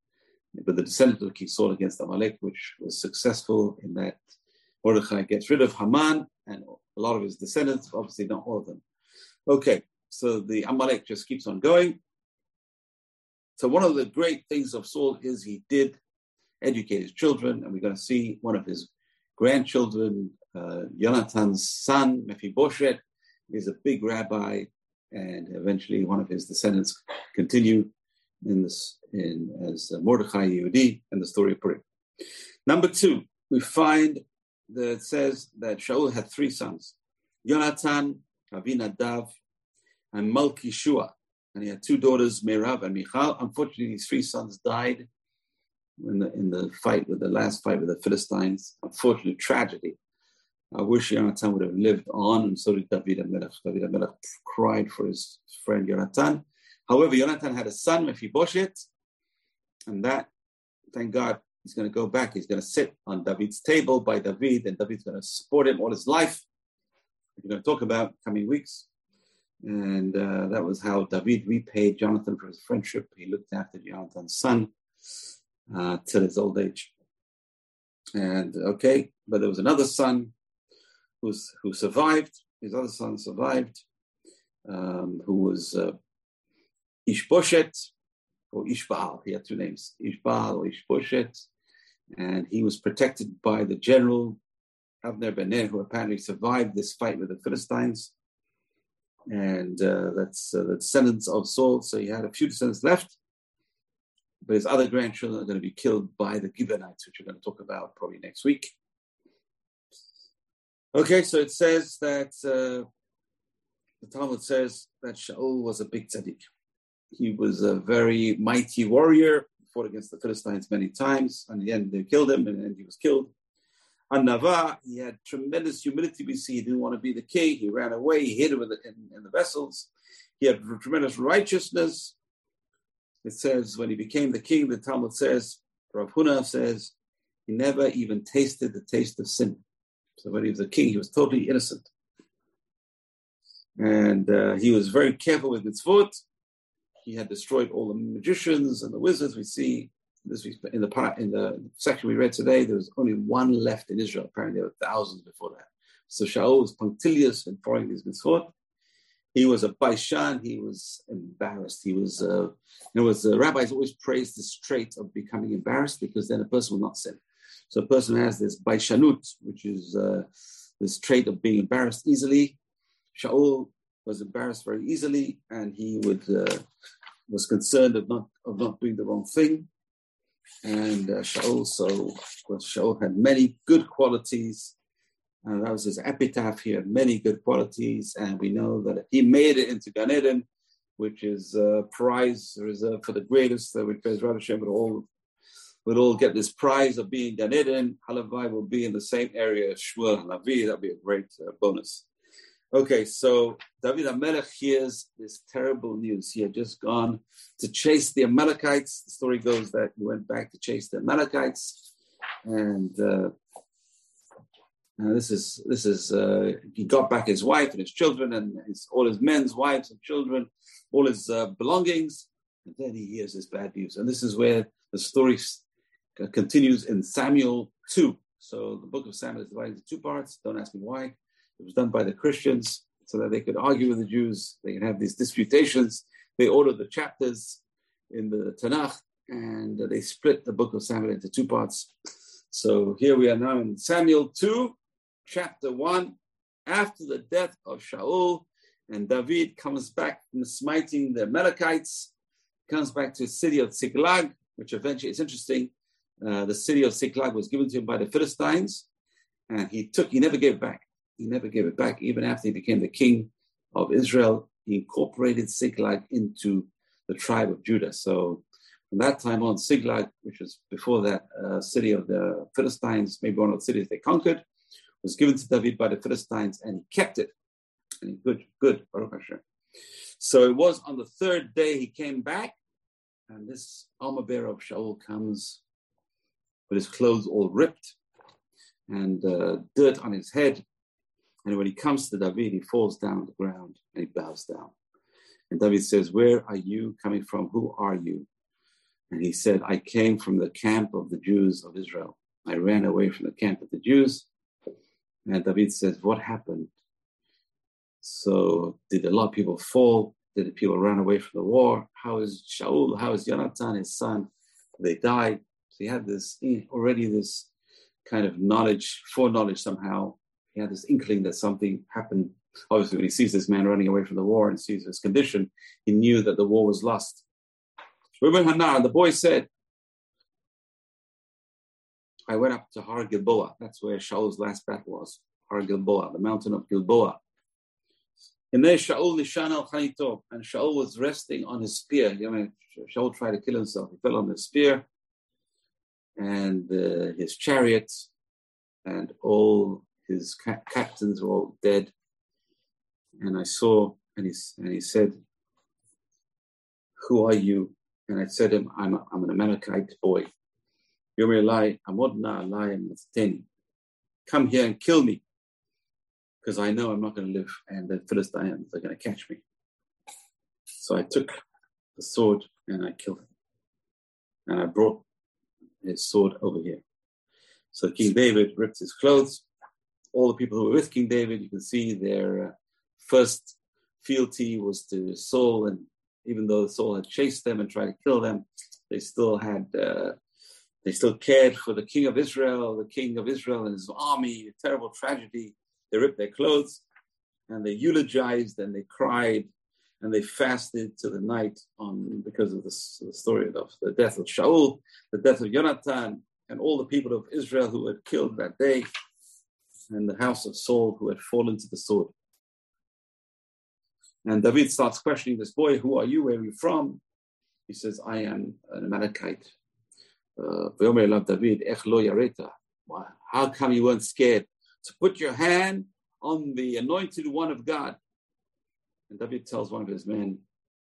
with the descendant of King Saul against Amalek, which was successful in that Mordechai gets rid of Haman and a lot of his descendants, obviously not all of them. Okay, so the Amalek just keeps on going. So one of the great things of Saul is he did educate his children, and we're going to see one of his grandchildren, uh, Jonathan's son, Mephibosheth, is a big rabbi, and eventually one of his descendants continue in this in as uh, Mordechai Yehudi and the story of Purim. Number two, we find that it says that Shaul had three sons, Jonathan, Avinadav, and Malkishua. And he had two daughters, Merav and Michal. Unfortunately, these three sons died in the, in the fight with the last fight with the Philistines. Unfortunately, tragedy. I wish Jonathan would have lived on, and so did David HaMelech. David HaMelech cried for his friend Jonathan. However, Jonathan had a son, Mephibosheth, and that, thank God, he's going to go back. He's going to sit on David's table by David, and David's going to support him all his life. We're going to talk about coming weeks. And uh, that was how David repaid Jonathan for his friendship. He looked after Jonathan's son uh, till his old age. And okay, but there was another son who's, who survived. His other son survived, um, who was uh, Ishboshet or Ishbaal. He had two names, Ishbaal or Ishboshet. And he was protected by the general Avner Ben who apparently survived this fight with the Philistines. And uh, that's uh, the descendants of Saul. So he had a few descendants left. But his other grandchildren are going to be killed by the Gibeonites, which we're going to talk about probably next week. Okay, so it says that uh, the Talmud says that Shaul was a big tzaddik. He was a very mighty warrior, fought against the Philistines many times. And in the end, they killed him, and he was killed. Anava, he had tremendous humility. We see he didn't want to be the king. He ran away. He hid in, in the vessels. He had tremendous righteousness. It says when he became the king, the Talmud says, Rav Huna says, he never even tasted the taste of sin. So when he was a king, he was totally innocent. And uh, he was very careful with his foot he had destroyed all the magicians and the wizards. We see this in the part in the section we read today. There was only one left in Israel. Apparently, there were thousands before that. So Shaul was punctilious in following his mitzvot. He was a baishan. He was embarrassed. He was, uh, you know, the rabbis always praise this trait of becoming embarrassed because then a person will not sin. So a person has this baishanut, which is uh, this trait of being embarrassed easily. Shaul was embarrassed very easily, and he would uh, was concerned of not of not doing the wrong thing. And uh, Shaul, so well, Shaul had many good qualities. And that was his epitaph. He had many good qualities, and we know that he made it into Gan Eden, which is a prize reserved for the greatest. That which Bezrat Hashem would all would all get this prize of being Gan Eden. Halavai will be in the same area as Shmuel HaNavi. That'd be a great uh, bonus. Okay, so David Amelech hears this terrible news. He had just gone to chase the Amalekites. The story goes that he went back to chase the Amalekites, and uh, this is this is uh, he got back his wife and his children and his, all his men's wives and children, all his uh, belongings, and then he hears this bad news. And this is where the story continues in Samuel two. So the book of Samuel is divided into two parts. Don't ask me why. It was done by the Christians so that they could argue with the Jews. They could have these disputations. They ordered the chapters in the Tanakh and they split the book of Samuel into two parts. So here we are now in Samuel 2, chapter 1, after the death of Shaul, and David comes back from smiting the Amalekites, comes back to the city of Ziklag, which eventually, it's interesting, uh, the city of Ziklag was given to him by the Philistines, and he took, he never gave back. He never gave it back, even after he became the king of Israel. He incorporated Ziklag into the tribe of Judah. So from that time on, Ziklag, which was before that uh, city of the Philistines, maybe one of the cities they conquered, was given to David by the Philistines, and he kept it. And good, good, Baruch Hashem. So it was on the third day he came back, and this armor bearer of Shaul comes with his clothes all ripped and uh, dirt on his head. And when he comes to David, he falls down on the ground and he bows down. And David says, Where are you coming from? Who are you? And he said, I came from the camp of the Jews of Israel. I ran away from the camp of the Jews. And David says, What happened? So, did a lot of people fall? Did people run away from the war? How is Shaul? How is Jonathan, his son? They died. So he had this already this kind of knowledge, foreknowledge somehow. He had this inkling that something happened. Obviously, when he sees this man running away from the war and sees his condition, he knew that the war was lost. The boy said, I went up to Har Gilboa. That's where Shaul's last battle was. Har Gilboa, the mountain of Gilboa. And there Shaul Nishan al and Shaul was resting on his spear. You know, Shaul tried to kill himself. He fell on his spear, and uh, his chariot and all his ca- captains were all dead. And I saw, and he, and he said, Who are you? And I said to him, I'm, a, I'm an Amalekite boy. Yomer Amodna Alai Come here and kill me because I know I'm not going to live and the Philistines are going to catch me. So I took the sword and I killed him. And I brought his sword over here. So King David ripped his clothes. All the people who were with King David, you can see their uh, first fealty was to Saul. And even though Saul had chased them and tried to kill them, they still had, uh, they still cared for the king of Israel, the king of Israel and his army, a terrible tragedy they ripped their clothes and they eulogized and they cried and they fasted to the night on because of the story of the death of Shaul, the death of Jonathan, and all the people of Israel who had killed that day, and the house of Saul who had fallen to the sword. And David starts questioning this boy, Who are you? Where are you from? He says, I am an Amalekite. Uh, David, How come you weren't scared? to put your hand on the anointed one of God. And David tells one of his men,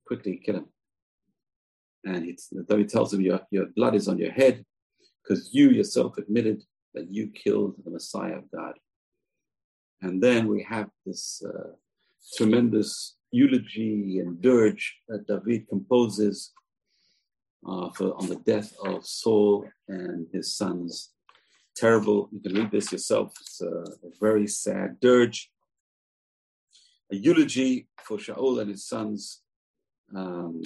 quickly kill him. And David tells him, your, your blood is on your head because you yourself admitted that you killed the Messiah of God. And then we have this uh, tremendous eulogy and dirge that David composes uh, for, on the death of Saul and his sons terrible. You can read this yourself. It's a, a very sad dirge. A eulogy for Shaul and his sons um,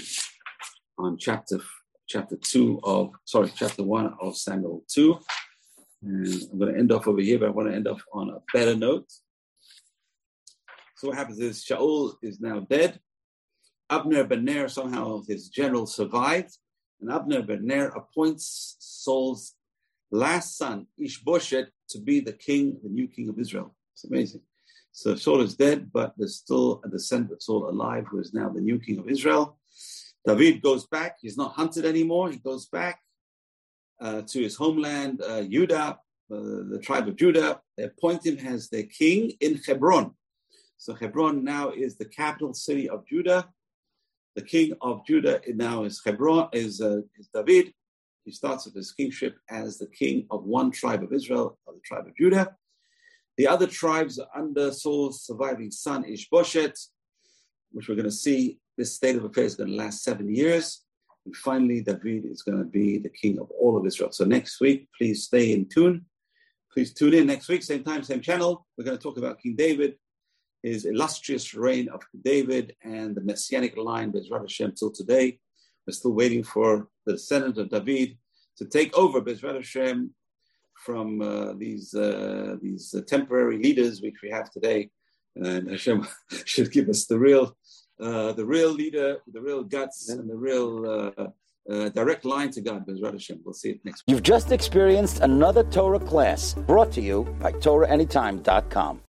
on chapter chapter two of sorry chapter one of Samuel two. And I'm going to end off over here, but I want to end off on a better note. So what happens is Shaul is now dead. Abner ben Ner somehow his general survived, and Abner ben Ner appoints Saul's last son, Ishbosheth, to be the king, the new king of Israel. It's amazing. So Saul is dead, but there's still a descendant of Saul alive, who is now the new king of Israel. David goes back. He's not hunted anymore. He goes back uh, to his homeland, uh, Judah, uh, the tribe of Judah. They appoint him as their king in Hebron. So Hebron now is the capital city of Judah. The king of Judah now is Hebron, is, uh, is David. He starts with his kingship as the king of one tribe of Israel, of the tribe of Judah. The other tribes are under Saul's surviving son, Ishbosheth, which we're going to see this state of affairs is going to last seven years. And finally, David is going to be the king of all of Israel. So next week, please stay in tune. Please tune in next week, same time, same channel. We're going to talk about King David, his illustrious reign of David, and the messianic line, Bezrat Hashem, till today. We're still waiting for the descendant of David to take over Bezrat Hashem from uh, these uh, these uh, temporary leaders which we have today, and Hashem should give us the real uh, the real leader, the real guts, and the real uh, uh, direct line to God. Bezrat Hashem. We'll see it next week. You've just experienced another Torah class brought to you by TorahAnytime.com.